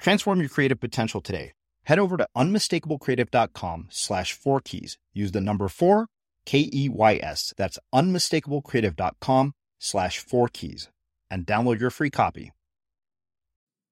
Transform your creative potential today. Head over to unmistakablecreative.com slash four keys. Use the number four, K E Y S. That's unmistakablecreative.com slash four keys and download your free copy.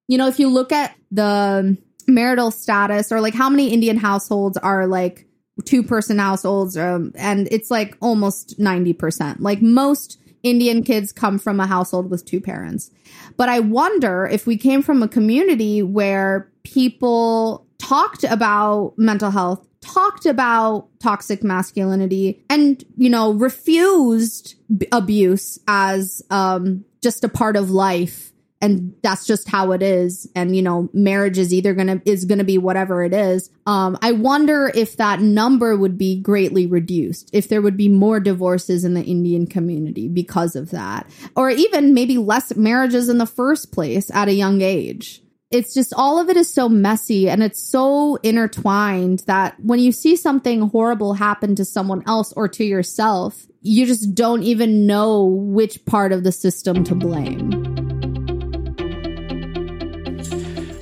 You know, if you look at the marital status or like how many Indian households are like two person households, um, and it's like almost 90%. Like most Indian kids come from a household with two parents. But I wonder if we came from a community where people talked about mental health, talked about toxic masculinity, and, you know, refused b- abuse as um, just a part of life and that's just how it is. And you know marriage is either gonna is gonna be whatever it is. Um i wonder if that number would be greatly reduced if there would be more divorces in the indian community because of that or even maybe less marriages in the first place at a young age. It's just all of it is so messy and it's so intertwined that when you see something horrible happen to someone else or to yourself you just don't even know which part of the system to blame.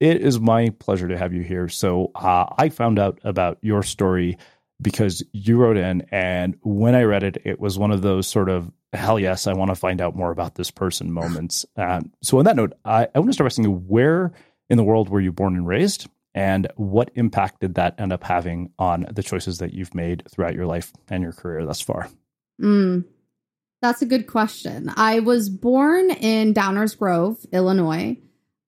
It is my pleasure to have you here. So uh, I found out about your story because you wrote in, and when I read it, it was one of those sort of hell yes, I want to find out more about this person moments. Um, so on that note, I, I want to start by asking you where in the world were you born and raised, and what impact did that end up having on the choices that you've made throughout your life and your career thus far? Mm, that's a good question. I was born in Downers Grove, Illinois.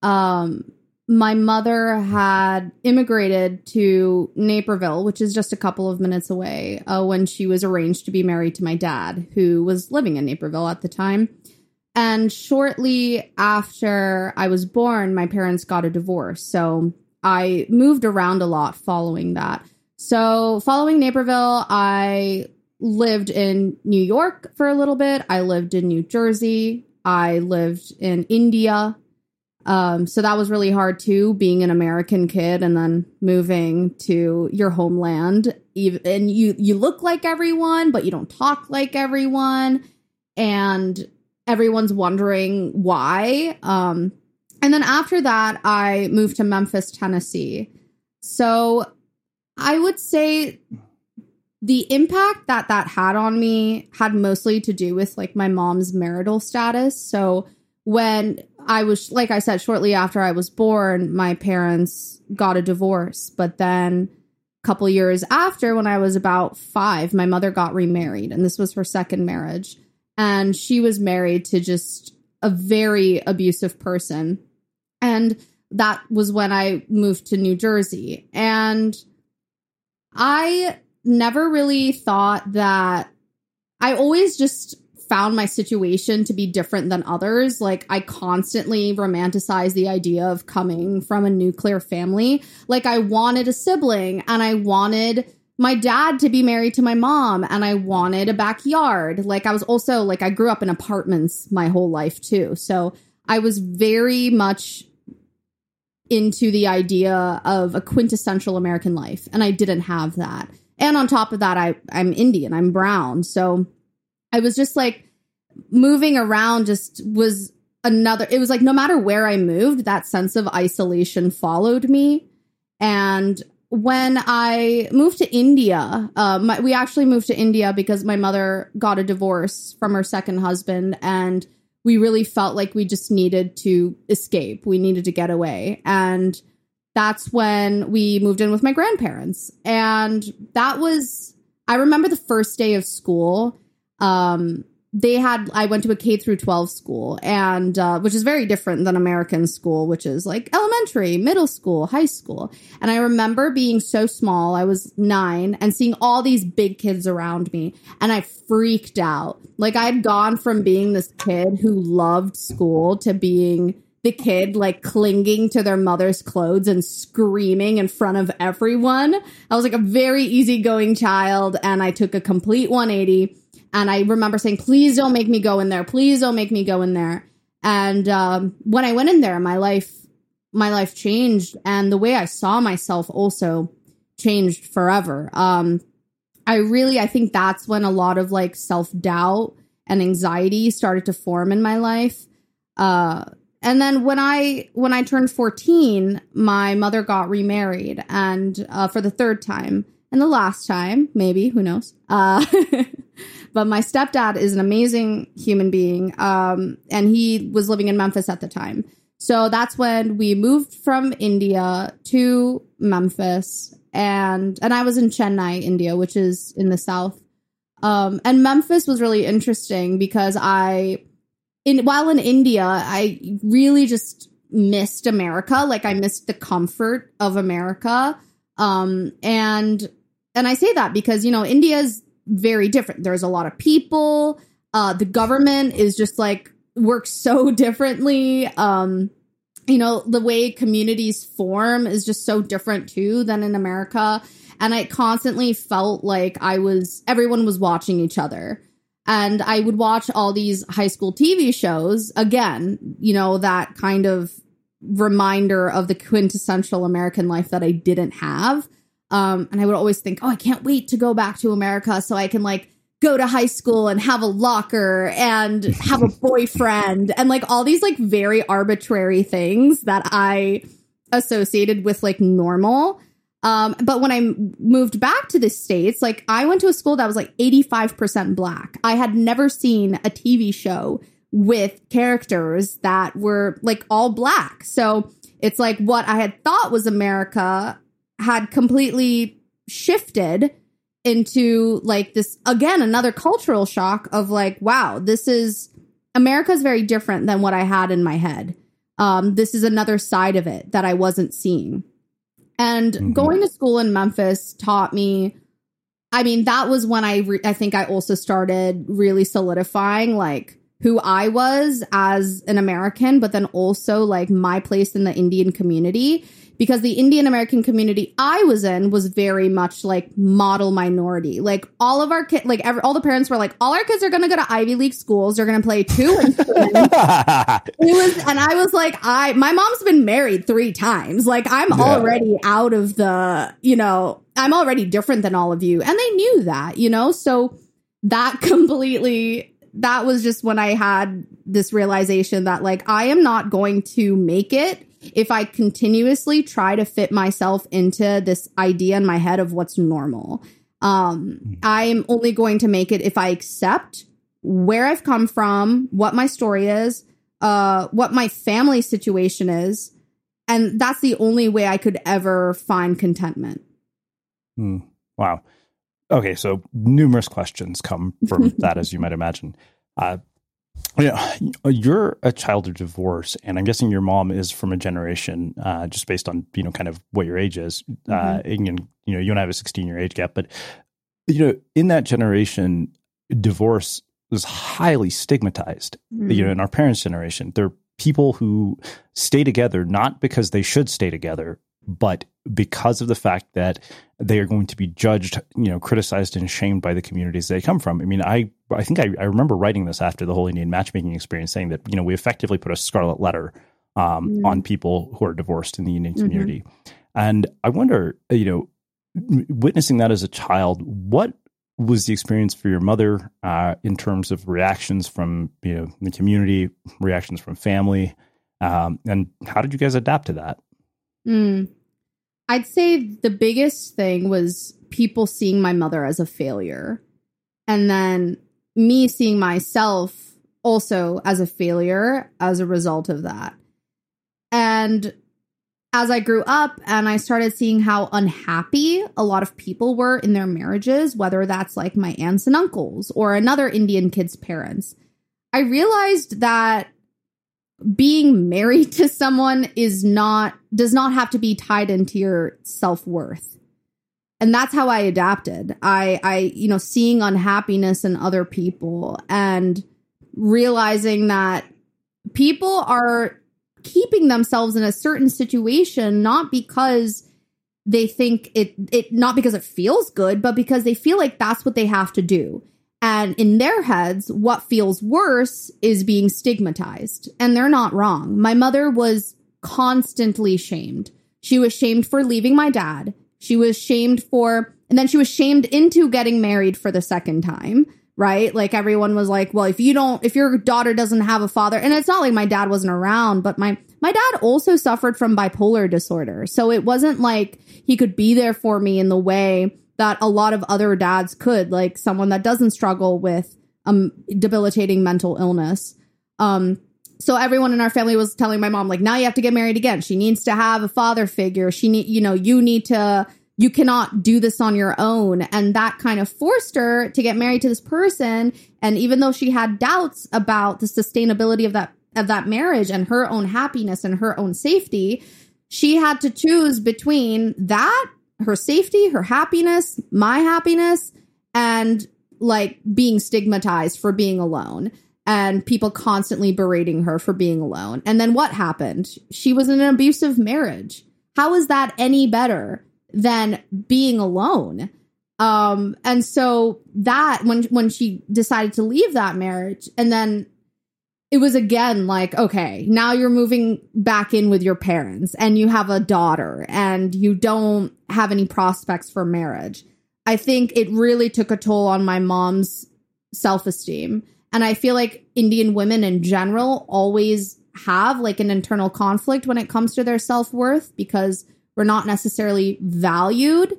Um, my mother had immigrated to Naperville, which is just a couple of minutes away, uh, when she was arranged to be married to my dad, who was living in Naperville at the time. And shortly after I was born, my parents got a divorce. So I moved around a lot following that. So, following Naperville, I lived in New York for a little bit. I lived in New Jersey. I lived in India um, so that was really hard too, being an American kid and then moving to your homeland. And you you look like everyone, but you don't talk like everyone, and everyone's wondering why. Um, and then after that, I moved to Memphis, Tennessee. So I would say the impact that that had on me had mostly to do with like my mom's marital status. So when I was, like I said, shortly after I was born, my parents got a divorce. But then a couple years after, when I was about five, my mother got remarried, and this was her second marriage. And she was married to just a very abusive person. And that was when I moved to New Jersey. And I never really thought that I always just found my situation to be different than others. Like I constantly romanticize the idea of coming from a nuclear family. Like I wanted a sibling and I wanted my dad to be married to my mom and I wanted a backyard. Like I was also like I grew up in apartments my whole life too. So I was very much into the idea of a quintessential American life and I didn't have that. And on top of that I I'm Indian, I'm brown. So I was just like moving around just was another it was like no matter where I moved, that sense of isolation followed me. And when I moved to India, uh, my, we actually moved to India because my mother got a divorce from her second husband, and we really felt like we just needed to escape. We needed to get away. And that's when we moved in with my grandparents. And that was, I remember the first day of school. Um, they had i went to a k through 12 school and uh, which is very different than american school which is like elementary middle school high school. And i remember being so small i was nine and seeing all these big kids around me and i freaked out. Like i had gone from being this kid who loved school to being the kid like clinging to their mother's clothes and screaming in front of everyone. I was like a very easygoing child and i took a complete 180 and I remember saying, please don't make me go in there. Please don't make me go in there. And um, when I went in there, my life, my life changed. And the way I saw myself also changed forever. Um, I really, I think that's when a lot of like self doubt and anxiety started to form in my life. Uh, and then when I when I turned 14, my mother got remarried and uh, for the third time and the last time, maybe, who knows. Uh, But my stepdad is an amazing human being. Um, and he was living in Memphis at the time. So that's when we moved from India to Memphis. And, and I was in Chennai, India, which is in the South. Um, and Memphis was really interesting because I, in, while in India, I really just missed America. Like I missed the comfort of America. Um, and, and I say that because, you know, India's very different. There's a lot of people. Uh, the government is just like works so differently. Um, you know, the way communities form is just so different too than in America. And I constantly felt like I was, everyone was watching each other. And I would watch all these high school TV shows. Again, you know, that kind of reminder of the quintessential American life that I didn't have. Um, and I would always think, oh, I can't wait to go back to America so I can like go to high school and have a locker and have a boyfriend and like all these like very arbitrary things that I associated with like normal. Um, but when I moved back to the States, like I went to a school that was like 85% black. I had never seen a TV show with characters that were like all black. So it's like what I had thought was America had completely shifted into like this again another cultural shock of like wow this is america's very different than what i had in my head um this is another side of it that i wasn't seeing and mm-hmm. going to school in memphis taught me i mean that was when i re- i think i also started really solidifying like who i was as an american but then also like my place in the indian community because the Indian American community I was in was very much like model minority. Like all of our kids, like every, all the parents were like, all our kids are going to go to Ivy League schools. They're going to play two and it was, and I was like, I, my mom's been married three times. Like I'm yeah. already out of the, you know, I'm already different than all of you. And they knew that, you know, so that completely, that was just when I had this realization that like, I am not going to make it if I continuously try to fit myself into this idea in my head of what's normal. Um, mm-hmm. I'm only going to make it if I accept where I've come from, what my story is, uh, what my family situation is, and that's the only way I could ever find contentment. Hmm. Wow. Okay, so numerous questions come from that, as you might imagine. Uh, yeah, you're a child of divorce, and I'm guessing your mom is from a generation, uh, just based on you know kind of what your age is. Uh, mm-hmm. Uh, and, you know, you and I have a 16 year age gap, but you know, in that generation, divorce was highly stigmatized. Mm-hmm. You know, in our parents' generation, there are people who stay together not because they should stay together, but because of the fact that they are going to be judged, you know, criticized and shamed by the communities they come from. I mean, I I think I, I remember writing this after the whole Indian matchmaking experience, saying that you know we effectively put a scarlet letter um, mm. on people who are divorced in the Indian mm-hmm. community, mm-hmm. and I wonder, you know, witnessing that as a child, what was the experience for your mother uh, in terms of reactions from you know the community, reactions from family, um, and how did you guys adapt to that? Mm. I'd say the biggest thing was people seeing my mother as a failure, and then me seeing myself also as a failure as a result of that. And as I grew up and I started seeing how unhappy a lot of people were in their marriages, whether that's like my aunts and uncles or another Indian kid's parents, I realized that being married to someone is not, does not have to be tied into your self worth. And that's how I adapted. I, I, you know, seeing unhappiness in other people and realizing that people are keeping themselves in a certain situation not because they think it it not because it feels good but because they feel like that's what they have to do and in their heads what feels worse is being stigmatized and they're not wrong my mother was constantly shamed she was shamed for leaving my dad she was shamed for and then she was shamed into getting married for the second time right? Like everyone was like, well, if you don't, if your daughter doesn't have a father, and it's not like my dad wasn't around, but my, my dad also suffered from bipolar disorder. So it wasn't like he could be there for me in the way that a lot of other dads could, like someone that doesn't struggle with um debilitating mental illness. Um, so everyone in our family was telling my mom, like, now you have to get married again. She needs to have a father figure. She need, you know, you need to you cannot do this on your own. And that kind of forced her to get married to this person. And even though she had doubts about the sustainability of that of that marriage and her own happiness and her own safety, she had to choose between that, her safety, her happiness, my happiness, and like being stigmatized for being alone and people constantly berating her for being alone. And then what happened? She was in an abusive marriage. How is that any better? than being alone. Um, and so that when when she decided to leave that marriage, and then it was again like, okay, now you're moving back in with your parents, and you have a daughter, and you don't have any prospects for marriage. I think it really took a toll on my mom's self esteem. And I feel like Indian women in general always have like an internal conflict when it comes to their self worth because we're not necessarily valued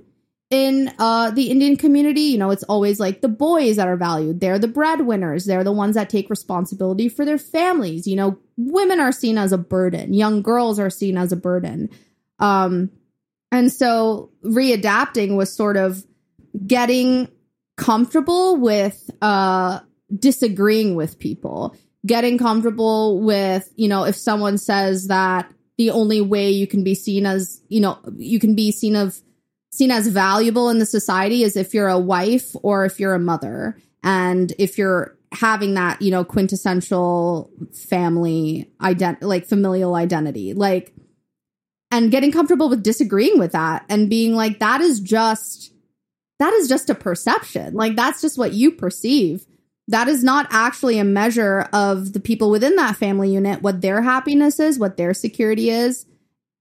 in uh, the Indian community. You know, it's always like the boys that are valued. They're the breadwinners. They're the ones that take responsibility for their families. You know, women are seen as a burden. Young girls are seen as a burden. Um, and so readapting was sort of getting comfortable with uh, disagreeing with people, getting comfortable with, you know, if someone says that the only way you can be seen as, you know, you can be seen of seen as valuable in the society is if you're a wife or if you're a mother. And if you're having that, you know, quintessential family identity, like familial identity, like, and getting comfortable with disagreeing with that and being like, that is just, that is just a perception. Like, that's just what you perceive that is not actually a measure of the people within that family unit what their happiness is what their security is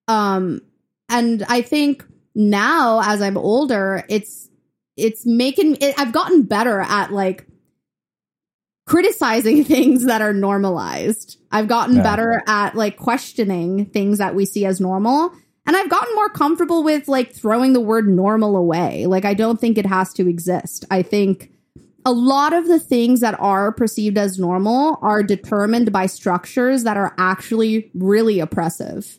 um and i think now as i'm older it's it's making it, i've gotten better at like criticizing things that are normalized i've gotten yeah. better at like questioning things that we see as normal and i've gotten more comfortable with like throwing the word normal away like i don't think it has to exist i think a lot of the things that are perceived as normal are determined by structures that are actually really oppressive.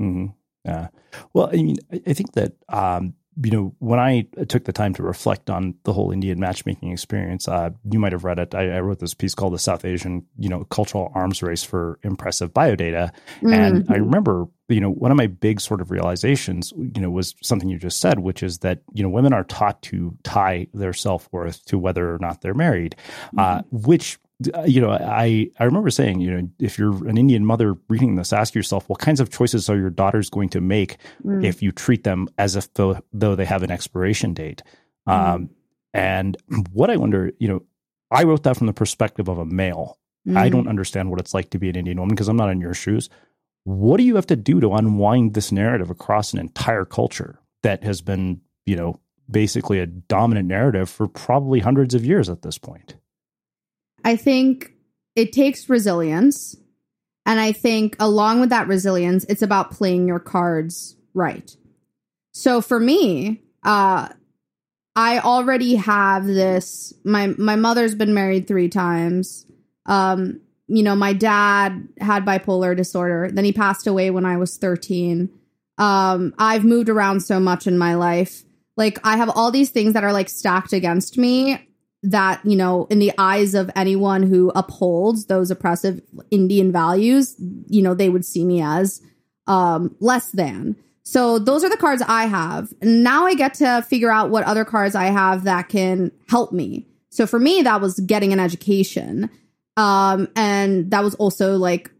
Mm-hmm. Yeah. Well, I mean, I think that um, you know when I took the time to reflect on the whole Indian matchmaking experience, uh, you might have read it. I, I, wrote this piece called "The South Asian, you know, Cultural Arms Race for Impressive Biodata," mm-hmm. and I remember, you know, one of my big sort of realizations, you know, was something you just said, which is that you know women are taught to tie their self worth to whether or not they're married, uh, mm-hmm. uh, which you know, I, I remember saying, you know, if you're an Indian mother reading this, ask yourself, what kinds of choices are your daughters going to make mm. if you treat them as if though, though they have an expiration date? Mm. Um, and what I wonder, you know, I wrote that from the perspective of a male. Mm. I don't understand what it's like to be an Indian woman because I'm not in your shoes. What do you have to do to unwind this narrative across an entire culture that has been, you know, basically a dominant narrative for probably hundreds of years at this point? I think it takes resilience. And I think along with that resilience, it's about playing your cards right. So for me, uh, I already have this. My my mother's been married three times. Um, you know, my dad had bipolar disorder. Then he passed away when I was 13. Um, I've moved around so much in my life. Like I have all these things that are like stacked against me that, you know, in the eyes of anyone who upholds those oppressive Indian values, you know, they would see me as um, less than. So those are the cards I have. Now I get to figure out what other cards I have that can help me. So for me, that was getting an education. Um, and that was also like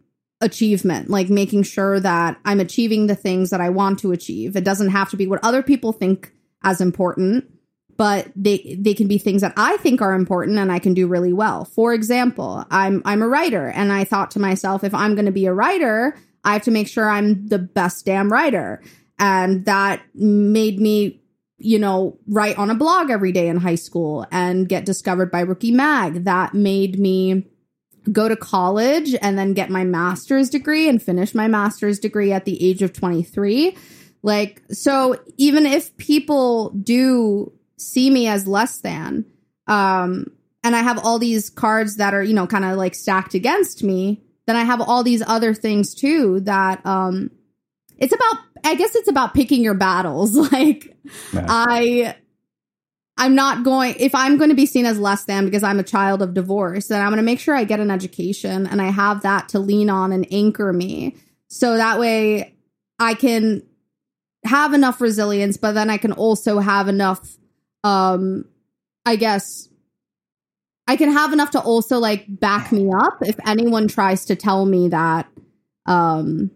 achievement, like making sure that I'm achieving the things that I want to achieve. It doesn't have to be what other people think as important but they they can be things that I think are important and I can do really well. For example, I'm I'm a writer and I thought to myself if I'm going to be a writer, I have to make sure I'm the best damn writer. And that made me, you know, write on a blog every day in high school and get discovered by Rookie Mag. That made me go to college and then get my master's degree and finish my master's degree at the age of 23. Like, so even if people do see me as less than, um, and I have all these cards that are, you know, kind of like stacked against me, then I have all these other things too that, um, it's about, I guess it's about picking your battles. Like, yeah. I, I'm not going, if I'm going to be seen as less than because I'm a child of divorce, then I'm going to make sure I get an education and I have that to lean on and anchor me. So that way I can have enough resilience, but then I can also have enough, um, I guess, I can have enough to also like back me up if anyone tries to tell me that, um,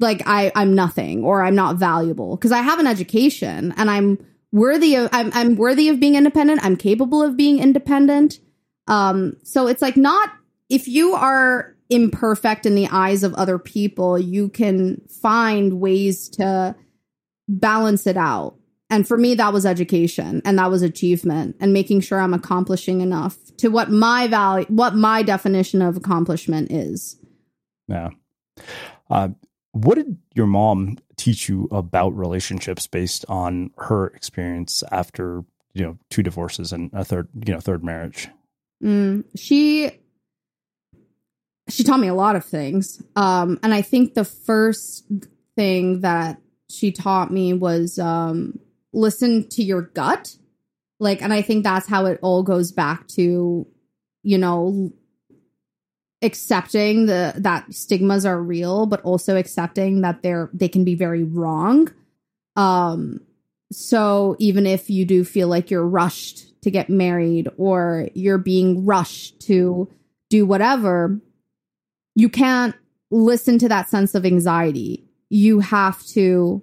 like I, I'm nothing or I'm not valuable because I have an education and I'm, worthy of I'm I'm worthy of being independent. I'm capable of being independent. Um so it's like not if you are imperfect in the eyes of other people, you can find ways to balance it out. And for me that was education and that was achievement and making sure I'm accomplishing enough to what my value what my definition of accomplishment is. Yeah. Uh, what did your mom teach you about relationships based on her experience after you know two divorces and a third you know third marriage? Mm, she she taught me a lot of things, um, and I think the first thing that she taught me was um, listen to your gut. Like, and I think that's how it all goes back to, you know, accepting the that stigmas are real but also accepting that they're they can be very wrong um so even if you do feel like you're rushed to get married or you're being rushed to do whatever you can't listen to that sense of anxiety you have to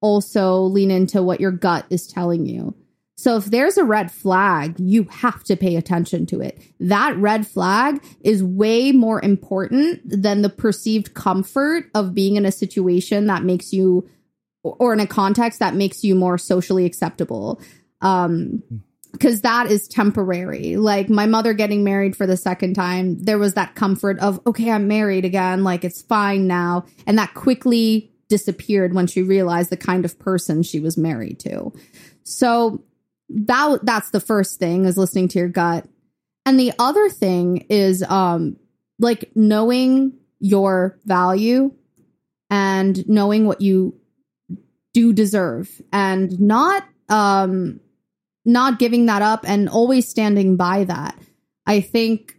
also lean into what your gut is telling you so if there's a red flag, you have to pay attention to it. That red flag is way more important than the perceived comfort of being in a situation that makes you or in a context that makes you more socially acceptable. Um because that is temporary. Like my mother getting married for the second time, there was that comfort of, okay, I'm married again. Like it's fine now. And that quickly disappeared when she realized the kind of person she was married to. So that that's the first thing is listening to your gut. And the other thing is um like knowing your value and knowing what you do deserve and not um not giving that up and always standing by that. I think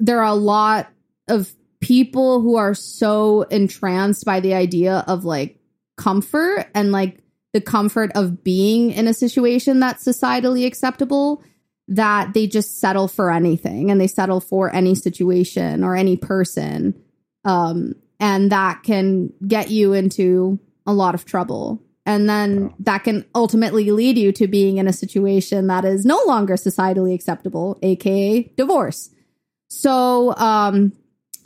there are a lot of people who are so entranced by the idea of like comfort and like the comfort of being in a situation that's societally acceptable that they just settle for anything and they settle for any situation or any person um, and that can get you into a lot of trouble. And then that can ultimately lead you to being in a situation that is no longer societally acceptable aka divorce. So um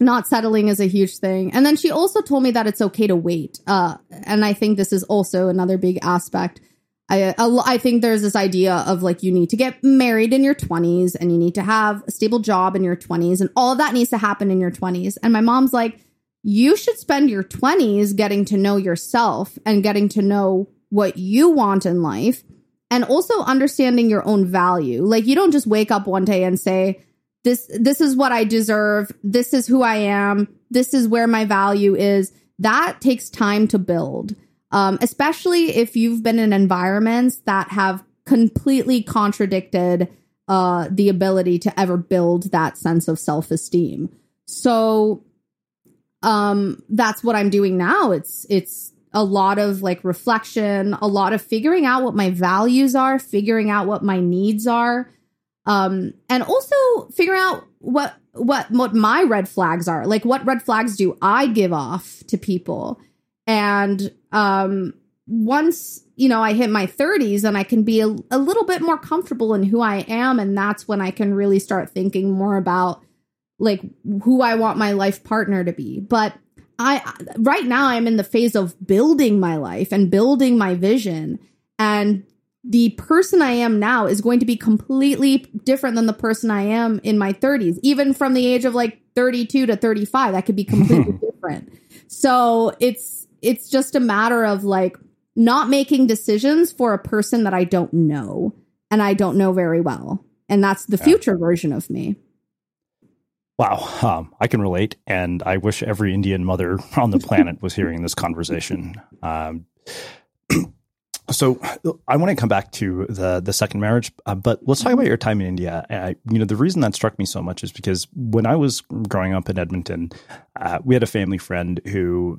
not settling is a huge thing. And then she also told me that it's okay to wait. Uh, and I think this is also another big aspect. I, I think there's this idea of like you need to get married in your 20s and you need to have a stable job in your 20s and all of that needs to happen in your 20s. And my mom's like, you should spend your 20s getting to know yourself and getting to know what you want in life and also understanding your own value. Like you don't just wake up one day and say, this this is what I deserve. This is who I am. This is where my value is. That takes time to build. Um, especially if you've been in environments that have completely contradicted uh, the ability to ever build that sense of self esteem. So um, that's what I'm doing now. It's it's a lot of like reflection, a lot of figuring out what my values are, figuring out what my needs are, um, and also figure out what what what my red flags are. Like what red flags do I give off to people? And um, once you know I hit my 30s and I can be a, a little bit more comfortable in who I am, and that's when I can really start thinking more about like who I want my life partner to be. But I right now I'm in the phase of building my life and building my vision and the person I am now is going to be completely different than the person I am in my 30s. Even from the age of like 32 to 35, that could be completely different. So it's it's just a matter of like not making decisions for a person that I don't know and I don't know very well. And that's the future version of me. Wow, um, I can relate, and I wish every Indian mother on the planet was hearing this conversation. Um, so I want to come back to the the second marriage, uh, but let's talk about your time in India. Uh, you know, the reason that struck me so much is because when I was growing up in Edmonton, uh, we had a family friend who,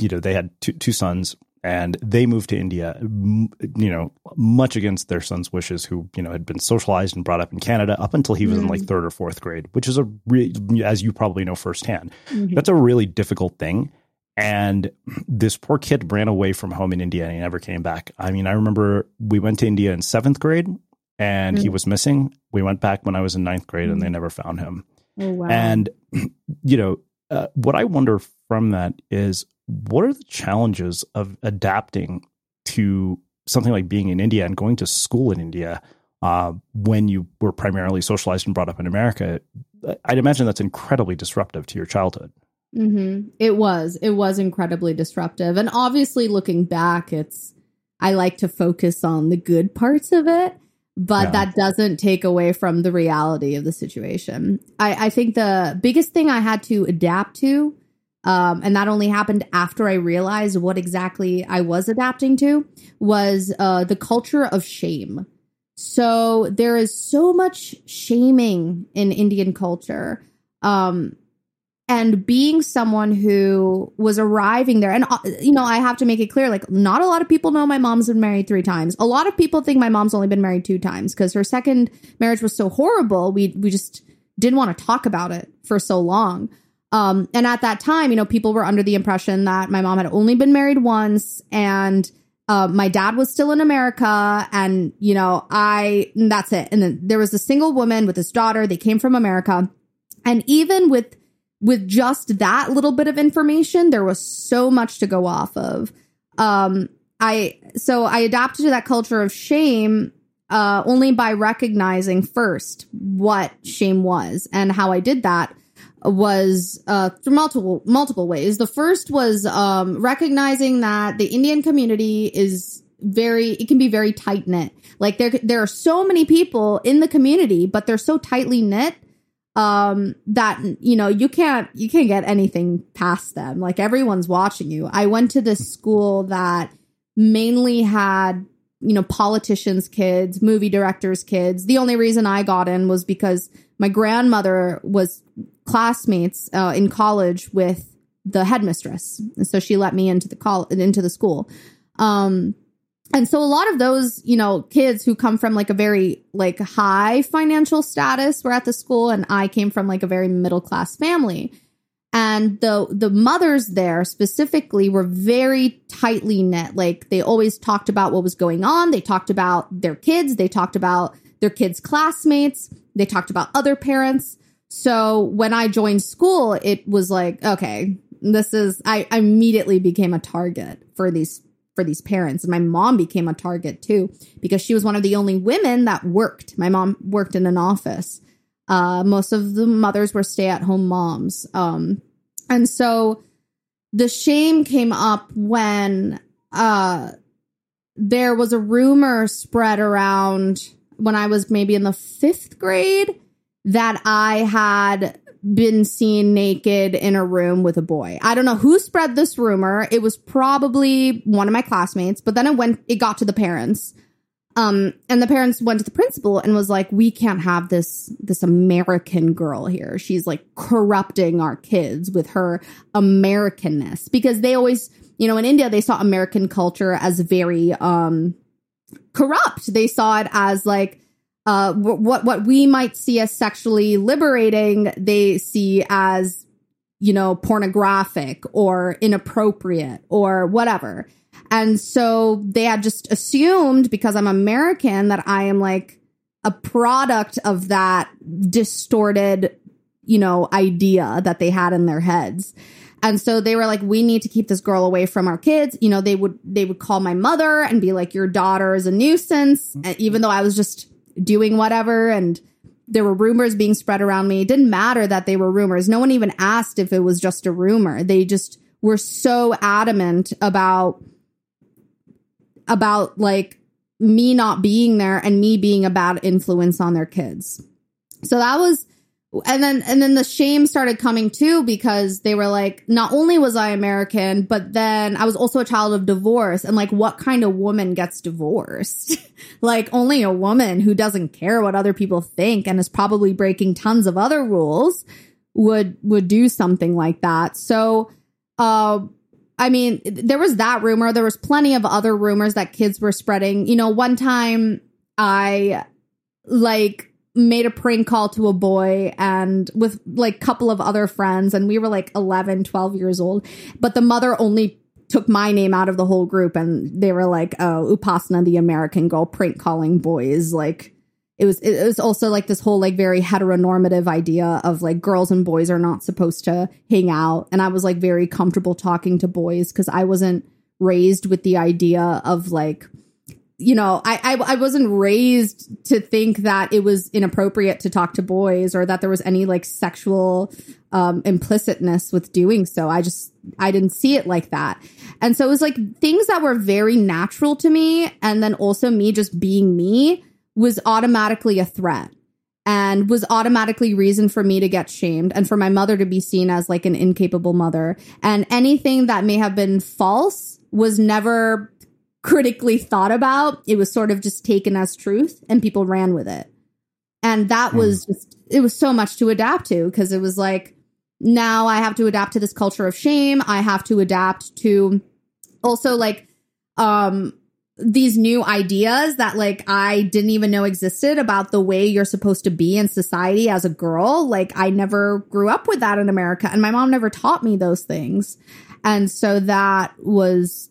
you know, they had two, two sons, and they moved to India, you know, much against their son's wishes, who you know had been socialized and brought up in Canada up until he was mm. in like mm. third or fourth grade, which is a re- as you probably know firsthand, mm-hmm. that's a really difficult thing. And this poor kid ran away from home in India and he never came back. I mean, I remember we went to India in seventh grade and mm-hmm. he was missing. We went back when I was in ninth grade mm-hmm. and they mm. never found him. Oh, wow. And, you know, uh, what I wonder from that is what are the challenges of adapting to something like being in India and going to school in India uh, when you were primarily socialized and brought up in America? I'd imagine that's incredibly disruptive to your childhood. Mm-hmm. It was. It was incredibly disruptive. And obviously, looking back, it's, I like to focus on the good parts of it, but yeah. that doesn't take away from the reality of the situation. I, I think the biggest thing I had to adapt to, um, and that only happened after I realized what exactly I was adapting to, was uh, the culture of shame. So there is so much shaming in Indian culture. Um, and being someone who was arriving there and uh, you know i have to make it clear like not a lot of people know my mom's been married three times. A lot of people think my mom's only been married two times because her second marriage was so horrible we we just didn't want to talk about it for so long. Um, and at that time you know people were under the impression that my mom had only been married once and uh, my dad was still in america and you know i that's it. And then there was a single woman with his daughter they came from america. And even with with just that little bit of information, there was so much to go off of. Um, I so I adapted to that culture of shame uh, only by recognizing first what shame was, and how I did that was uh, through multiple multiple ways. The first was um, recognizing that the Indian community is very it can be very tight knit. Like there there are so many people in the community, but they're so tightly knit um that you know you can't you can't get anything past them. Like everyone's watching you. I went to this school that mainly had you know politicians kids movie directors kids. The only reason i got in was because my grandmother was classmates uh, in college with the headmistress. And so she let me into the call into the school. Um and so a lot of those you know kids who come from like a very like high financial status were at the school and i came from like a very middle class family. And the the mothers there specifically were very tightly knit. Like they always talked about what was going on. They talked about their kids. They talked about their kids classmates. They talked about other parents. So when i joined school it was like okay this is i, I immediately became a target for these for these parents. And my mom became a target too because she was one of the only women that worked. My mom worked in an office. Uh, most of the mothers were stay at home moms. Um, and so the shame came up when uh, there was a rumor spread around when I was maybe in the fifth grade that I had been seen naked in a room with a boy. I don't know who spread this rumor. It was probably one of my classmates, but then it went it got to the parents. Um and the parents went to the principal and was like, "We can't have this this American girl here. She's like corrupting our kids with her Americanness." Because they always, you know, in India they saw American culture as very um corrupt. They saw it as like uh, what what we might see as sexually liberating, they see as you know pornographic or inappropriate or whatever. And so they had just assumed because I'm American that I am like a product of that distorted, you know, idea that they had in their heads. And so they were like, we need to keep this girl away from our kids. You know, they would, they would call my mother and be like, your daughter is a nuisance, even though I was just doing whatever. And there were rumors being spread around me. It didn't matter that they were rumors. No one even asked if it was just a rumor. They just were so adamant about, about like me not being there and me being a bad influence on their kids. So that was and then and then the shame started coming too because they were like not only was i american but then i was also a child of divorce and like what kind of woman gets divorced like only a woman who doesn't care what other people think and is probably breaking tons of other rules would would do something like that so uh I mean, there was that rumor. There was plenty of other rumors that kids were spreading. You know, one time I like made a prank call to a boy and with like couple of other friends and we were like 11 12 years old but the mother only took my name out of the whole group and they were like oh Upasna the american girl prank calling boys like it was it was also like this whole like very heteronormative idea of like girls and boys are not supposed to hang out and i was like very comfortable talking to boys because i wasn't raised with the idea of like you know, I, I, I wasn't raised to think that it was inappropriate to talk to boys or that there was any like sexual um, implicitness with doing so. I just I didn't see it like that, and so it was like things that were very natural to me, and then also me just being me was automatically a threat and was automatically reason for me to get shamed and for my mother to be seen as like an incapable mother and anything that may have been false was never critically thought about. It was sort of just taken as truth and people ran with it. And that mm. was just, it was so much to adapt to because it was like, now I have to adapt to this culture of shame. I have to adapt to also like, um, these new ideas that like I didn't even know existed about the way you're supposed to be in society as a girl. Like I never grew up with that in America and my mom never taught me those things. And so that was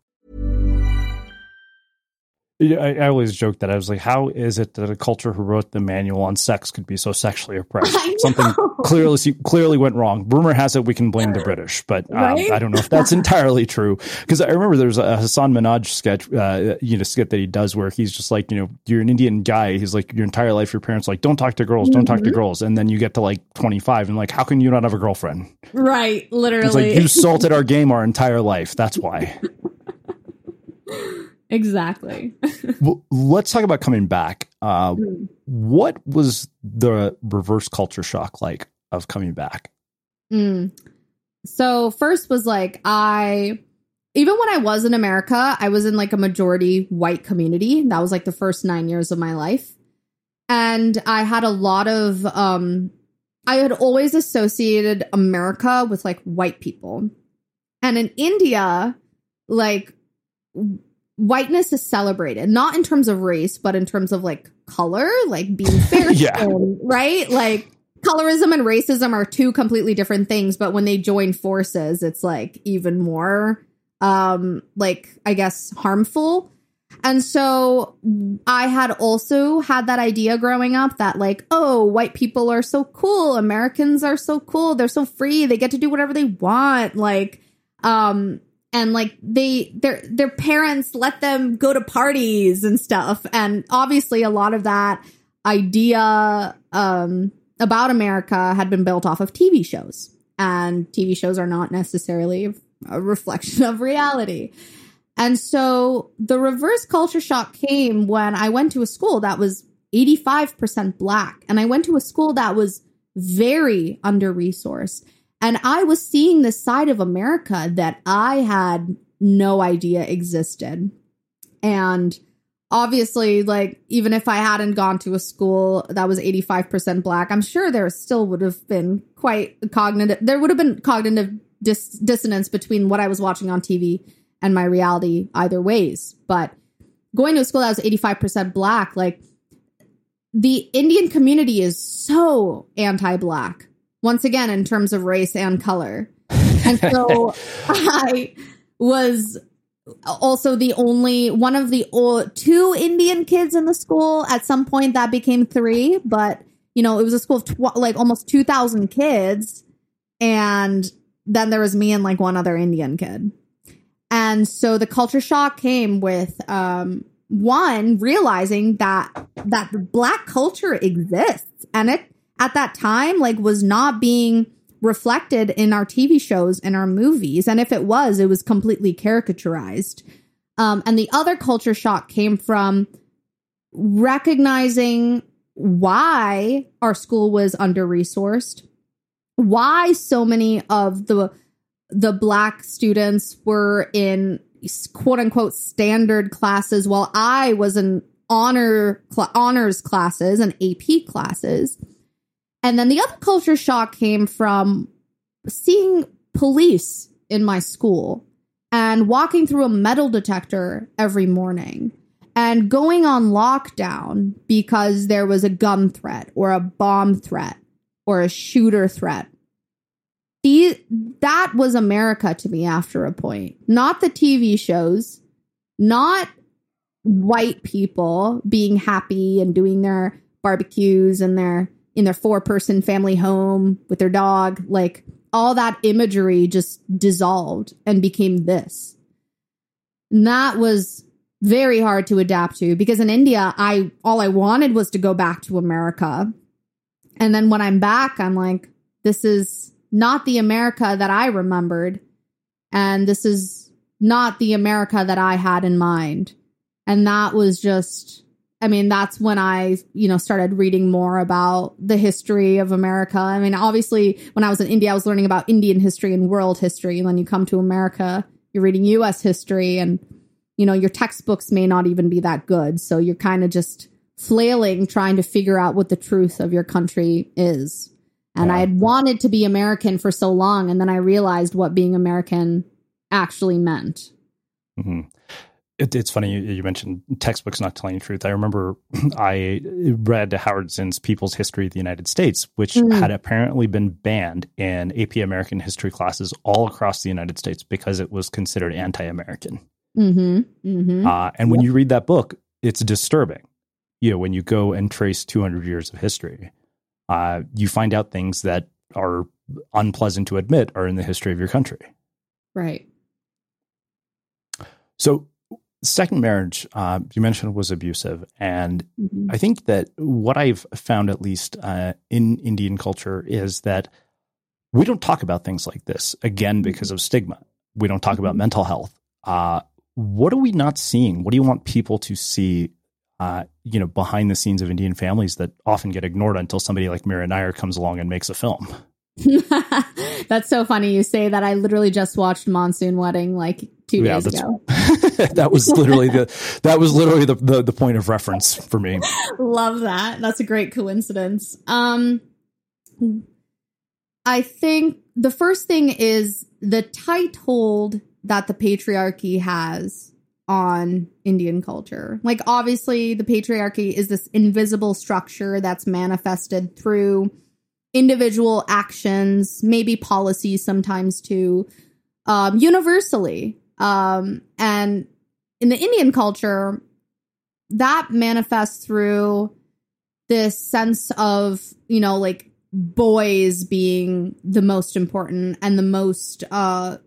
I, I always joke that I was like, how is it that a culture who wrote the manual on sex could be so sexually oppressed? Something clearly clearly went wrong. Rumor has it we can blame the British, but um, Right? I don't know if that's entirely true. Because I remember there's a Hasan Minhaj sketch, uh, you know, skit that he does where he's just like, you know, you're an Indian guy. He's like, your entire life, your parents are like, don't talk to girls, don't talk to Mhm. girls, and then you get to like 25 and like, how can you not have a girlfriend? Right, It's literally. like you salted our game our entire life. That's why. exactly. well, let's talk about coming back. Uh, Mm. what was the reverse culture shock like of coming back? Mm. So first was like I even when I was in America, I was in like a majority white community. That was like the first 9 years of my life. And I had a lot of um I had always associated America with like white people. And in India, like whiteness is celebrated, not in terms of race, but in terms of like color, like being fair Yeah. skinned, right? Like colorism and racism are two completely different things, but when they join forces, it's like even more um like I guess harmful. And so I had also had that idea growing up that like, oh, white people are so cool, Americans are so cool, they're so free, they get to do whatever they want, like um and like they their their parents let them go to parties and stuff and obviously a lot of that idea um about America had been built off of TV shows and TV shows are not necessarily a reflection of reality. And so the reverse culture shock came when I went to a school that was 85% black and I went to a school that was very under resourced. And I was seeing this side of America that I had no idea existed. And obviously, like, even if I hadn't gone to a school that was 85% black, I'm sure there still would have been quite cognitive, there would have been cognitive dis- dissonance between what I was watching on TV and my reality either ways. But going to a school that was 85% black, like, the Indian community is so anti black, once again, in terms of race and color. And so I was also the only one of the two Indian kids in the school. At some point, that became three, but you know, it was a school of tw- like almost 2,000 kids. And then there was me and like one other Indian kid. And so the culture shock came with um, one realizing that that black culture exists and it at that time like was not being reflected in our TV shows and our movies and if it was it was completely caricaturized. Um, and the other culture shock came from recognizing why our school was under resourced, why so many of the the black students were in quote unquote standard classes while I was in honor cl- honors classes and AP classes. And then the other culture shock came from seeing police in my school and walking through a metal detector every morning and going on lockdown because there was a gun threat or a bomb threat or a shooter threat. The, that was America to me after a point. Not the TV shows, not white people being happy and doing their barbecues and their in their four person family home with their dog. Like all that imagery just dissolved and became this. And that was very hard to adapt to because in India, I all I wanted was to go back to America. And then when I'm back, I'm like, this is not the America that I remembered. And this is not the America that I had in mind. And that was just, I mean, that's when I, you know, started reading more about the history of America. I mean, obviously, when I was in India, I was learning about Indian history and world history. And then you come to America, you're reading US history, and, you know, your textbooks may not even be that good. So you're kind of just flailing, trying to figure out what the truth of your country is. And Yeah. I had wanted to be American for so long. And then I realized what being American actually meant. hmm It, it's funny you, you mentioned textbooks not telling the truth. I remember I read Howard Zinn's People's History of the United States, which Mm. had apparently been banned in AP American history classes all across the United States because it was considered anti-American. Mm-hmm. Mm-hmm. Uh, and when you read that book, it's disturbing. You know, when you go and trace 200 years of history, uh, you find out things that are unpleasant to admit are in the history of your country. right. So, second marriage, uh, you mentioned was abusive, and Mhm. I think that what I've found, at least uh, in Indian culture, is that we don't talk about things like this again because of stigma. We don't talk about mental health. Uh, what are we not seeing? What do you want people to see? Uh, you know, behind the scenes of Indian families that often get ignored until somebody like Mira Nair comes along and makes a film. That's so funny you say that. I literally just watched Monsoon Wedding like two Yeah, days ago. that was literally the that was literally the, the the point of reference for me. Love that. That's a great coincidence. Um I think the first thing is the tight hold that the patriarchy has on Indian culture. Like obviously the patriarchy is this invisible structure that's manifested through individual actions, maybe policies sometimes too, um, universally. Um, and in the Indian culture, that manifests through this sense of, you know, like boys being the most important and the most, uh,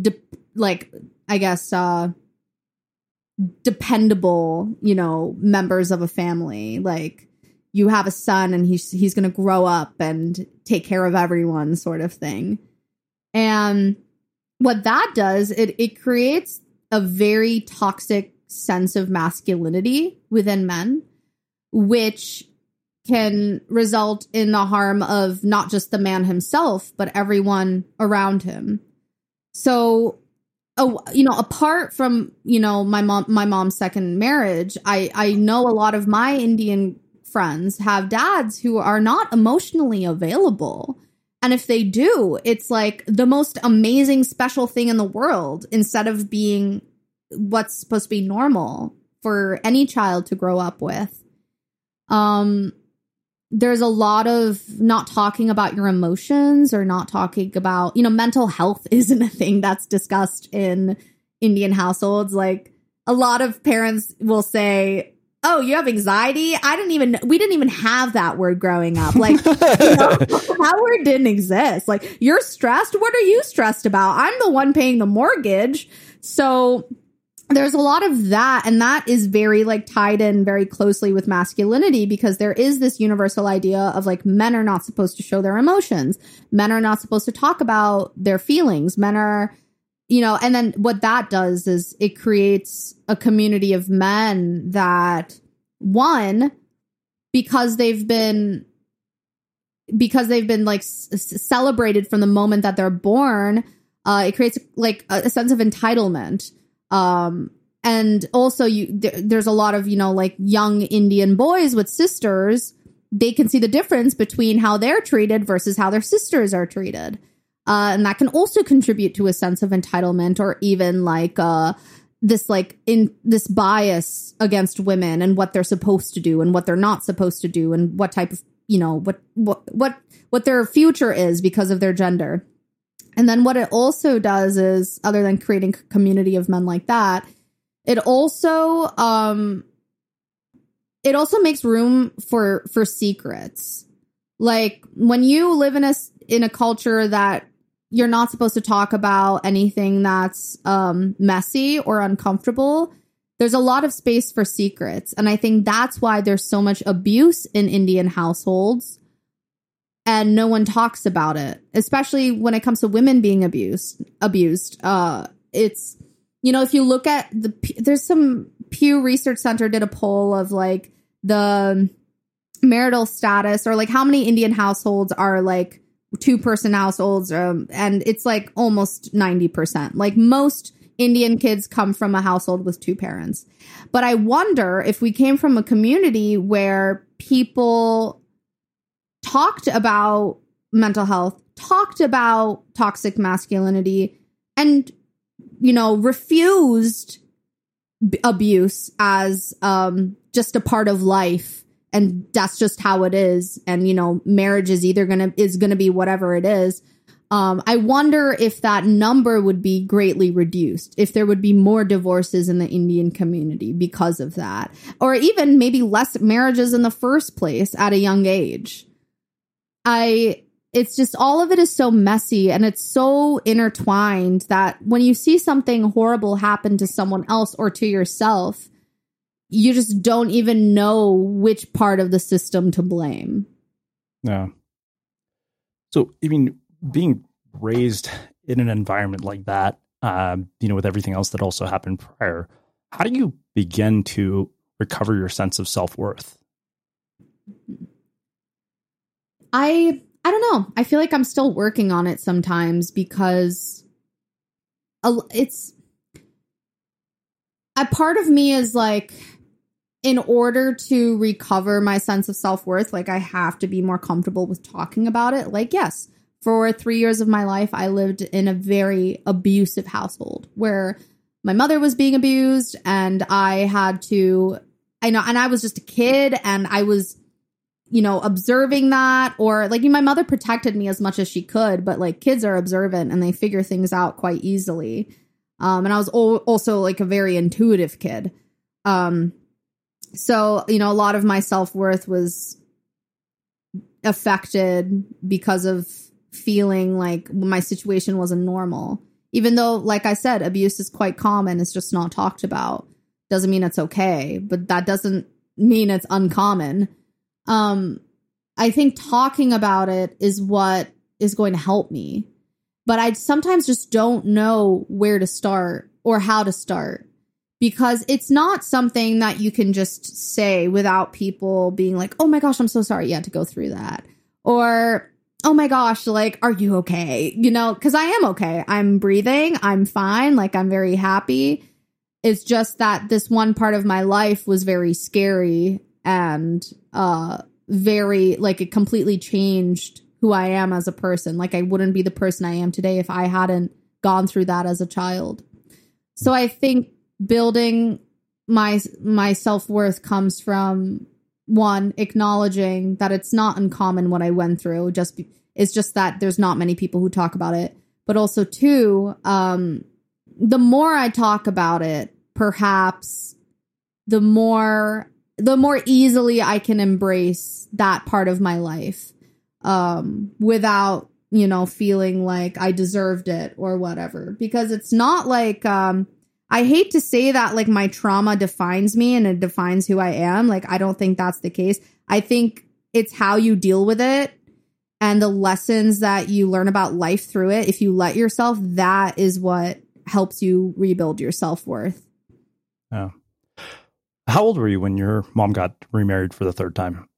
de- like, I guess, uh, dependable, you know, members of a family. Like, you have a son and he's he's going to grow up and take care of everyone sort of thing. And what that does, it it creates a very toxic sense of masculinity within men, which can result in the harm of not just the man himself, but everyone around him. So, oh, you know, apart from you know my mom, my mom's second marriage, I I know a lot of my Indian friends have dads who are not emotionally available. And if they do, it's like the most amazing special thing in the world instead of being what's supposed to be normal for any child to grow up with. Um there's a lot of not talking about your emotions or not talking about, you know, mental health isn't a thing that's discussed in Indian households. Like a lot of parents will say, "Oh, you have anxiety?" I didn't even we didn't even have that word growing up. Like you know, that word didn't exist. Like you're stressed? What are you stressed about? I'm the one paying the mortgage. So there's a lot of that and that is very like tied in very closely with masculinity because there is this universal idea of like men are not supposed to show their emotions men are not supposed to talk about their feelings men are you know and then what that does is it creates a community of men that one because they've been because they've been like s- celebrated from the moment that they're born uh it creates like a, a sense of entitlement. Um and also you there, there's a lot of you know like young indian boys with sisters they can see the difference between how they're treated versus how their sisters are treated uh and that can also contribute to a sense of entitlement or even like uh this like in this bias against women and what they're supposed to do and what they're not supposed to do and what type of you know what what what what their future is because of their gender and then what it also does is, other than creating a community of men like that, it also um it also makes room for for secrets. Like when you live in a in a culture that you're not supposed to talk about anything that's um messy or uncomfortable, there's a lot of space for secrets. And I think that's why there's so much abuse in Indian households. And no one talks about it especially when it comes to women being abused abused. Uh it's you know if you look at the there's some pew research center did a poll of like the marital status or like how many indian households are like two person households um, and it's like almost 90% like most indian kids come from a household with two parents. But i wonder if we came from a community where people talked about mental health talked about toxic masculinity and you know refused b- abuse as um just a part of life and that's just how it is. And you know marriage is either gonna is gonna be whatever it is. Um i wonder if that number would be greatly reduced if there would be more divorces in the indian community because of that or even maybe less marriages in the first place at a young age. I it's just all of it is so messy and it's so intertwined that when you see something horrible happen to someone else or to yourself, you just don't even know which part of the system to blame. Yeah. So, I mean, being raised in an environment like that, um, you know, with everything else that also happened prior, how do you begin to recover your sense of self worth? I I don't know. I feel like I'm still working on it sometimes because it's a part of me is like in order to recover my sense of self-worth like i have to be more comfortable with talking about it like yes for 3 years of my life i lived in a very abusive household where my mother was being abused and i had to i know and i was just a kid and i was you know, observing that or like my mother protected me as much as she could, but like kids are observant and they figure things out quite easily. Um, and I was also like a very intuitive kid. Um, so, you know, a lot of my self worth was affected because of feeling like my situation wasn't normal. Even though, like I said, abuse is quite common, it's just not talked about. Doesn't mean it's okay, but that doesn't mean it's uncommon um i think talking about it is what is going to help me but i sometimes just don't know where to start or how to start because it's not something that you can just say without people being like oh my gosh i'm so sorry you had to go through that. Or oh my gosh like are you okay? You know because i am okay. I'm breathing. I'm fine. Like i'm very happy. It's just that this one part of my life was very scary and uh very like it completely changed who I am as a person. Like I wouldn't be the person I am today if I hadn't gone through that as a child. So I think building my my self-worth comes from one acknowledging that it's not uncommon what I went through just it's just that there's not many people who talk about it but also two um the more I talk about it perhaps the more the more easily I can embrace that part of my life um, without, you know, feeling like I deserved it or whatever. Because it's not like, um, I hate to say that like my trauma defines me and it defines who I am. Like, I don't think that's the case. I think it's how you deal with it and the lessons that you learn about life through it. If you let yourself, that is what helps you rebuild your self worth. Oh. How old were you when your mom got remarried for the third time?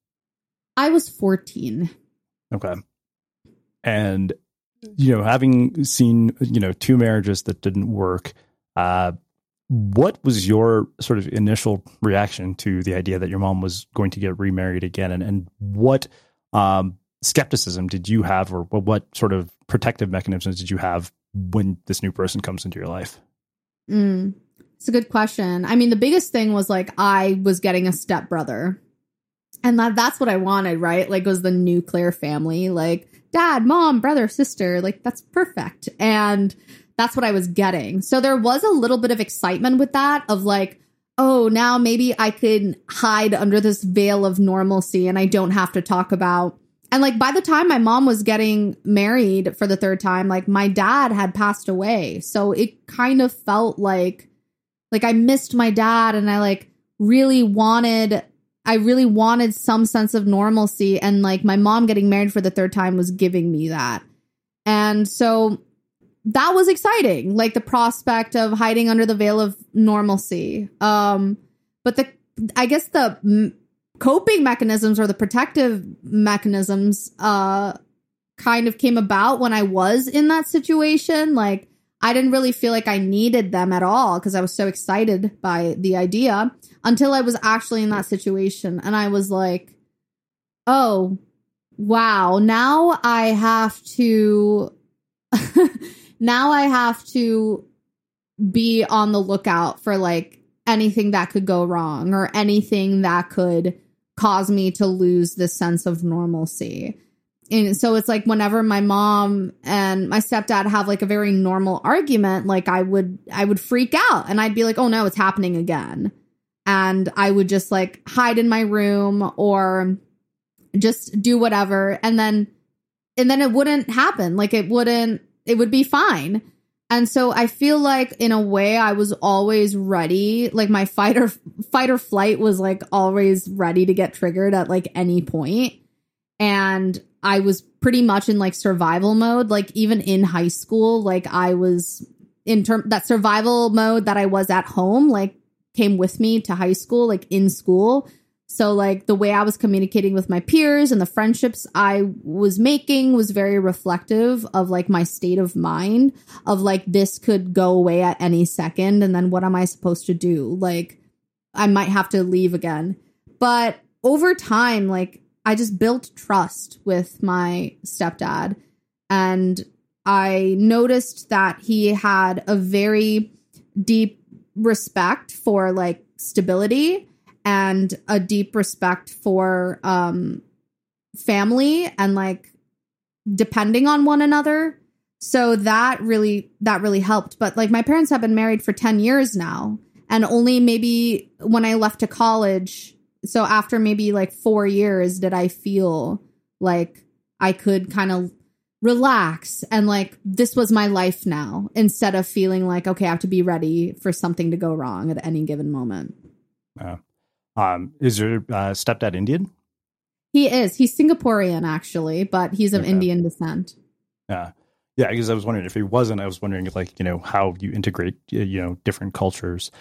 I was 14. Okay. And, you know, having seen, you know, two marriages that didn't work, uh, what was your sort of initial reaction to the idea that your mom was going to get remarried again? And, and what um, skepticism did you have, or what sort of protective mechanisms did you have when this new person comes into your life? Mm. It's a good question. I mean, the biggest thing was like I was getting a stepbrother. And that that's what I wanted, right? Like was the nuclear family, like dad, mom, brother, sister, like that's perfect. And that's what I was getting. So there was a little bit of excitement with that of like, oh, now maybe I could hide under this veil of normalcy and I don't have to talk about and like by the time my mom was getting married for the third time, like my dad had passed away. So it kind of felt like like I missed my dad and I like really wanted I really wanted some sense of normalcy and like my mom getting married for the third time was giving me that. And so that was exciting, like the prospect of hiding under the veil of normalcy. Um but the I guess the m- coping mechanisms or the protective mechanisms uh kind of came about when I was in that situation like I didn't really feel like I needed them at all because I was so excited by the idea until I was actually in that situation. And I was like, oh, wow, now I have to now I have to be on the lookout for like anything that could go wrong or anything that could cause me to lose this sense of normalcy. And so it's like whenever my mom and my stepdad have like a very normal argument, like I would I would freak out and I'd be like, "Oh no, it's happening again." And I would just like hide in my room or just do whatever and then and then it wouldn't happen. Like it wouldn't it would be fine. And so I feel like in a way I was always ready. Like my fight or fight or flight was like always ready to get triggered at like any point. And I was pretty much in like survival mode. Like even in high school, like I was in term that survival mode that I was at home, like came with me to high school, like in school. So, like, the way I was communicating with my peers and the friendships I was making was very reflective of like my state of mind of like, this could go away at any second. And then what am I supposed to do? Like, I might have to leave again. But over time, like, I just built trust with my stepdad. And I noticed that he had a very deep respect for like stability and a deep respect for um family and like depending on one another. So that really that really helped. But like my parents have been married for 10 years now and only maybe when i left to college so after maybe like 4 years did i feel like i could kind of relax and like this was my life now instead of feeling like okay i have to be ready for something to go wrong at any given moment. Uh, um, is your uh, stepdad Indian? He is. He's Singaporean actually, but he's of okay. Indian descent. Yeah. Yeah, because I was wondering if he wasn't, I was wondering if like, you know, how you integrate, you know, different cultures.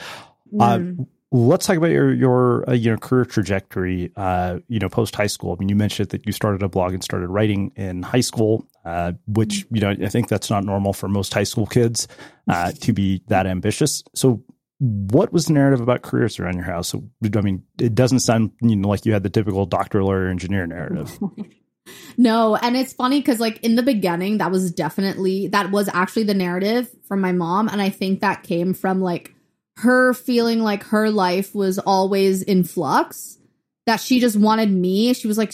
Mm. Uh, let's talk about your your uh, you know career trajectory uh you know post high school i mean you mentioned that you started a blog and started writing in high school uh which you know i think that's not normal for most high school kids uh to be that ambitious so what was the narrative about careers around your house? I mean, it doesn't sound you know like you had the typical doctor, lawyer, engineer narrative. no, and it's funny because like in the beginning, that was definitely that was actually the narrative from my mom, and I think that came from like her feeling like her life was always in flux that she just wanted me she was like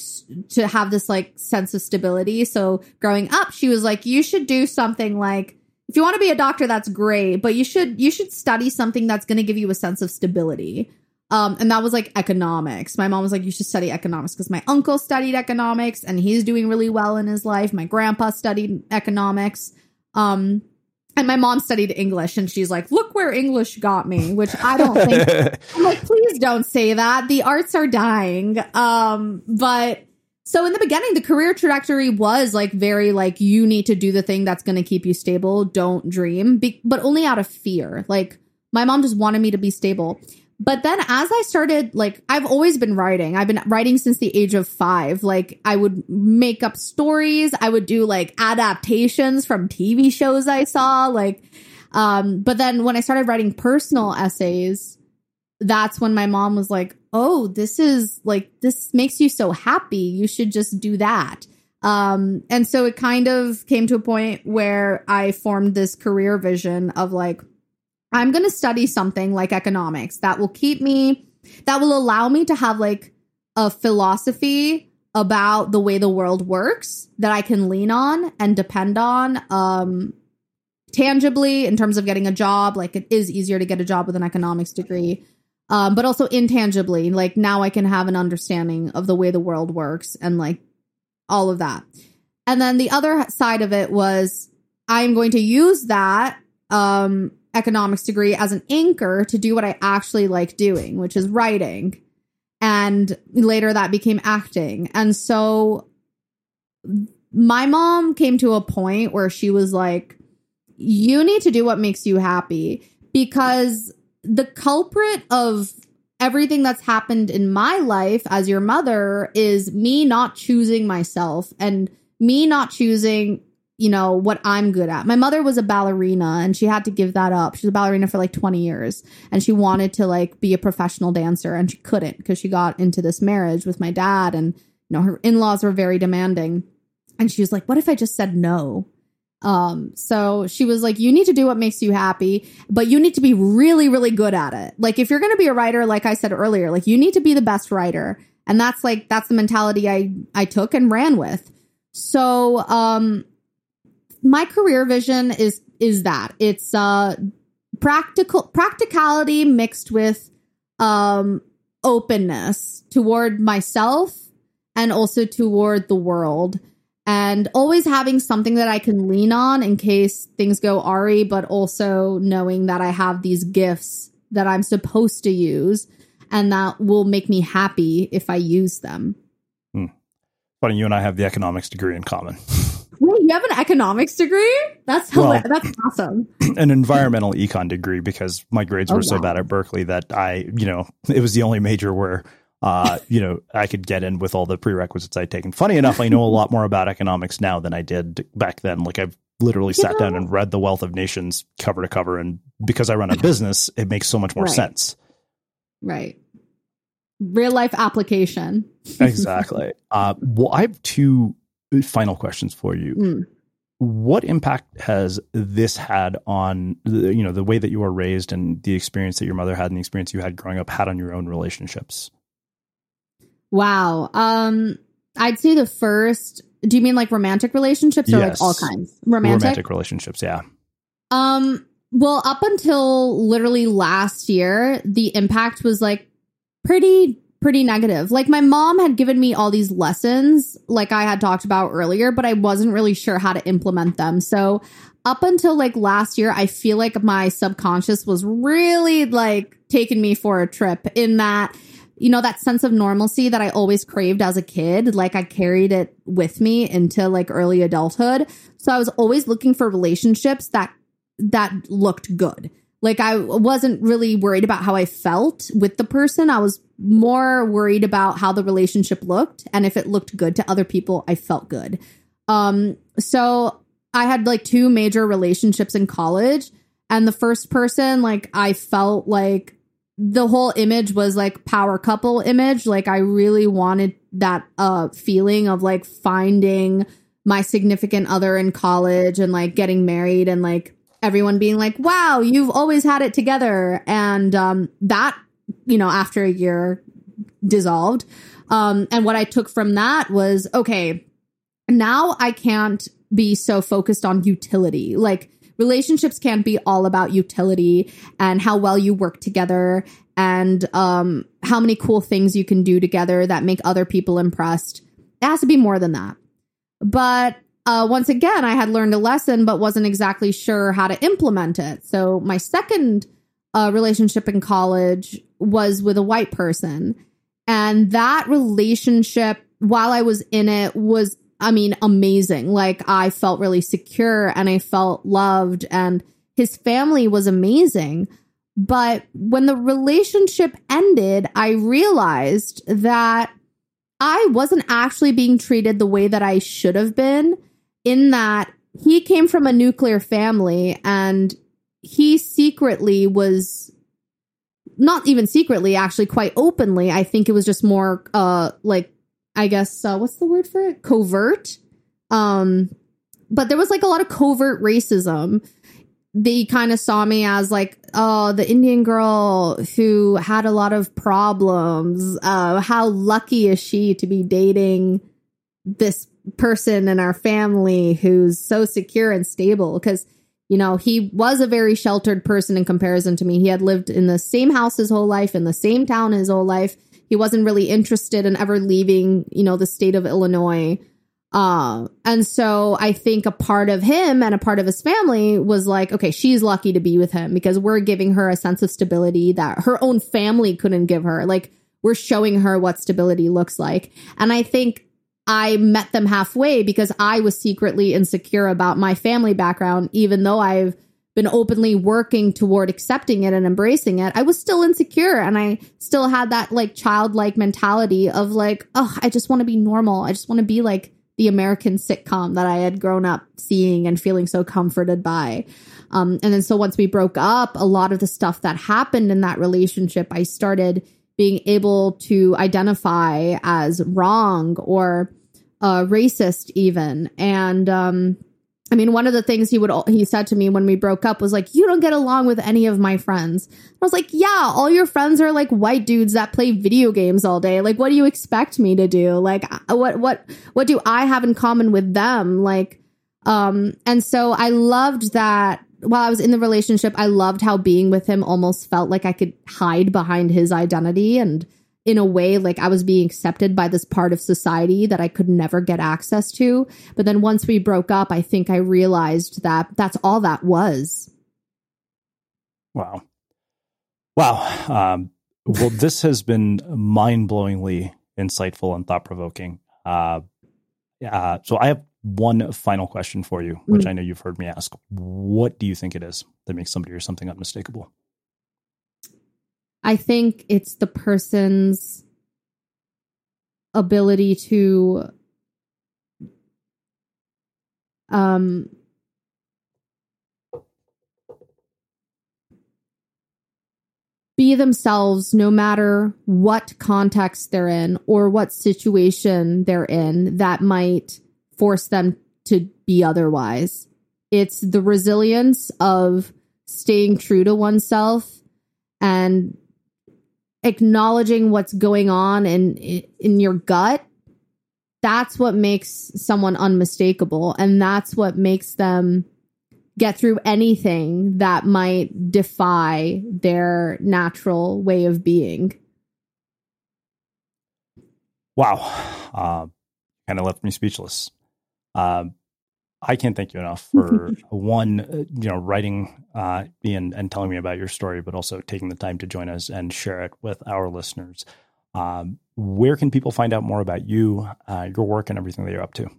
to have this like sense of stability so growing up she was like you should do something like if you want to be a doctor, that's great, but you should you should study something that's going to give you a sense of stability. Um, and that was like economics. My mom was like, you should study economics because my uncle studied economics and he's doing really well in his life. My grandpa studied economics. Um, and my mom studied English and she's like, look where English got me, which I don't think, I'm like, please don't say that. The arts are dying. Um, but so in the beginning, the career trajectory was like very like you need to do the thing that's going to keep you stable. Don't dream, Be- but only out of fear. Like my mom just wanted me to be stable. But then as I started, like I've always been writing. I've been writing since the age of five. Like I would make up stories. I would do like adaptations from TV shows I saw. Like, um, but then when I started writing personal essays, that's when my mom was like, oh, this is like, this makes you so happy. You should just do that. Um, and so it kind of came to a point where I formed this career vision of like, I'm going to study something like economics that will keep me, that will allow me to have like a philosophy about the way the world works that I can lean on and depend on. Um, tangibly in terms of getting a job, like it is easier to get a job with an economics degree um, but also intangibly. Like now I can have an understanding of the way the world works and like all of that. And then the other side of it was I'm going to use that um, economics degree as an anchor to do what I actually like doing, which is writing. And later that became acting. And so my mom came to a point where she was like, you need to do what makes you happy because the culprit of everything that's happened in my life as your mother is me not choosing myself and me not choosing you know what I'm good at. My mother was a ballerina and she had to give that up. She was a ballerina for like 20 years and she wanted to like be a professional dancer and she couldn't because she got into this marriage with my dad and you know, her in laws were very demanding. And she was like, what if I just said no? Um, so she was like, you need to do what makes you happy, but you need to be really, really good at it. Like, if you're going to be a writer, like I said earlier, like you need to be the best writer. And that's like, that's the mentality I, I took and ran with. So, um, my career vision is, is that it's, uh, practical, practicality mixed with, um, openness toward myself and also toward the world and always having something that I can lean on in case things go Ari, but also knowing that I have these gifts that I'm supposed to use and that will make me happy if I use them. Hmm. Funny, you and I have the economics degree in common. Wait, you have an economics degree? That's well, that's awesome. An environmental econ degree because my grades oh, were so wow. bad at Berkeley that I, you know, it was the only major where uh, you know, I could get in with all the prerequisites I'd taken. Funny enough, I know a lot more about economics now than I did back then. Like I've literally sat down and read The Wealth of Nations cover to cover, and because I run a business, it makes so much more right. sense. Right. Real life application. exactly. Uh, well, I have two final questions for you. Mm. What impact has this had on the, you know the way that you were raised and the experience that your mother had and the experience you had growing up had on your own relationships? Wow. Um, I'd say the first. Do you mean like romantic relationships or yes. like all kinds? Romantic? romantic relationships. Yeah. Um. Well, up until literally last year, the impact was like pretty pretty negative. Like my mom had given me all these lessons, like I had talked about earlier, but I wasn't really sure how to implement them. So up until like last year, I feel like my subconscious was really like taking me for a trip in that you know, that sense of normalcy that I always craved as a kid. Like I carried it with me into like early adulthood. So I was always looking for relationships that, that looked good. Like I wasn't really worried about how I felt with the person. I was more worried about how the relationship looked. And if it looked good to other people, I felt good. Um, so I had like two major relationships in college. And the first person, like, I felt like the whole image was like power couple image. Like I really wanted that uh feeling of like finding my significant other in college and like getting married and like everyone being like, "Wow, you've always had it together." And um that, you know, after a year dissolved. Um and what I took from that was, okay, now I can't be so focused on utility. Like relationships can't be all about utility and how well you work together and um, how many cool things you can do together that make other people impressed. It has to be more than that. But uh, once again, I had learned a lesson, but wasn't exactly sure how to implement it. So my second uh, relationship in college was with a white person. And that relationship, while I was in it, was I mean, amazing. Like I felt really secure and I felt loved and his family was amazing. But when the relationship ended, I realized that I wasn't actually being treated the way that I should have been, in that he came from a nuclear family and he secretly was not even secretly, actually, quite openly. I think it was just more uh, like I guess uh, what's the word for it? Covert. Um, but there was like a lot of covert racism. They kind of saw me as like, oh, the Indian girl who had a lot of problems. Uh, how lucky is she to be dating this person in our family who's so secure and stable? Because you know, he was a very sheltered person in comparison to me. He had lived in the same house his whole life, in the same town his whole life he wasn't really interested in ever leaving, you know, the state of Illinois. Uh, and so I think a part of him and a part of his family was like, okay, she's lucky to be with him because we're giving her a sense of stability that her own family couldn't give her. Like, we're showing her what stability looks like. And I think I met them halfway because I was secretly insecure about my family background, even though I've been openly working toward accepting it and embracing it, I was still insecure and I still had that like childlike mentality of like, oh, I just want to be normal. I just want to be like the American sitcom that I had grown up seeing and feeling so comforted by. Um, and then so once we broke up, a lot of the stuff that happened in that relationship, I started being able to identify as wrong or uh, racist, even. And um, I mean, one of the things he would he said to me when we broke up was like, "You don't get along with any of my friends." I was like, "Yeah, all your friends are like white dudes that play video games all day. Like, what do you expect me to do? Like, uh, what what what do I have in common with them? Like, um, and so I loved that while I was in the relationship, I loved how being with him almost felt like I could hide behind his identity and in a way like I was being accepted by this part of society that I could never get access to. But then once we broke up, I think I realized that that's all that was. Wow. Wow. Um, well, this has been mind blowingly insightful and thought provoking. Uh, uh, so I have one final question for you, which mm. I know you've heard me ask. What do you think it is that makes somebody or something unmistakable? I think it's the person's ability to um be themselves no matter what context they're in or what situation they're in that might force them to be otherwise. It's the resilience of staying true to oneself and acknowledging what's going on in in your gut that's what makes someone unmistakable. And that's what makes them get through anything that might defy their natural way of being. Wow. Uh, kind of left me speechless. Um, I can't thank you enough for one, uh, you know, writing uh, and, and telling me about your story, but also taking the time to join us and share it with our listeners. Um, where can people find out more about you, uh, your work, and everything that you're up to?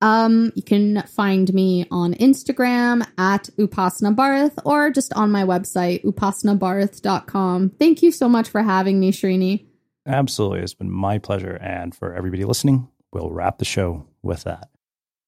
Um, you can find me on Instagram at Upasna Barath or just on my website, upasnabarath.com. Thank you so much for having me, Srini. Absolutely. It's been my pleasure. And for everybody listening, we'll wrap the show with that.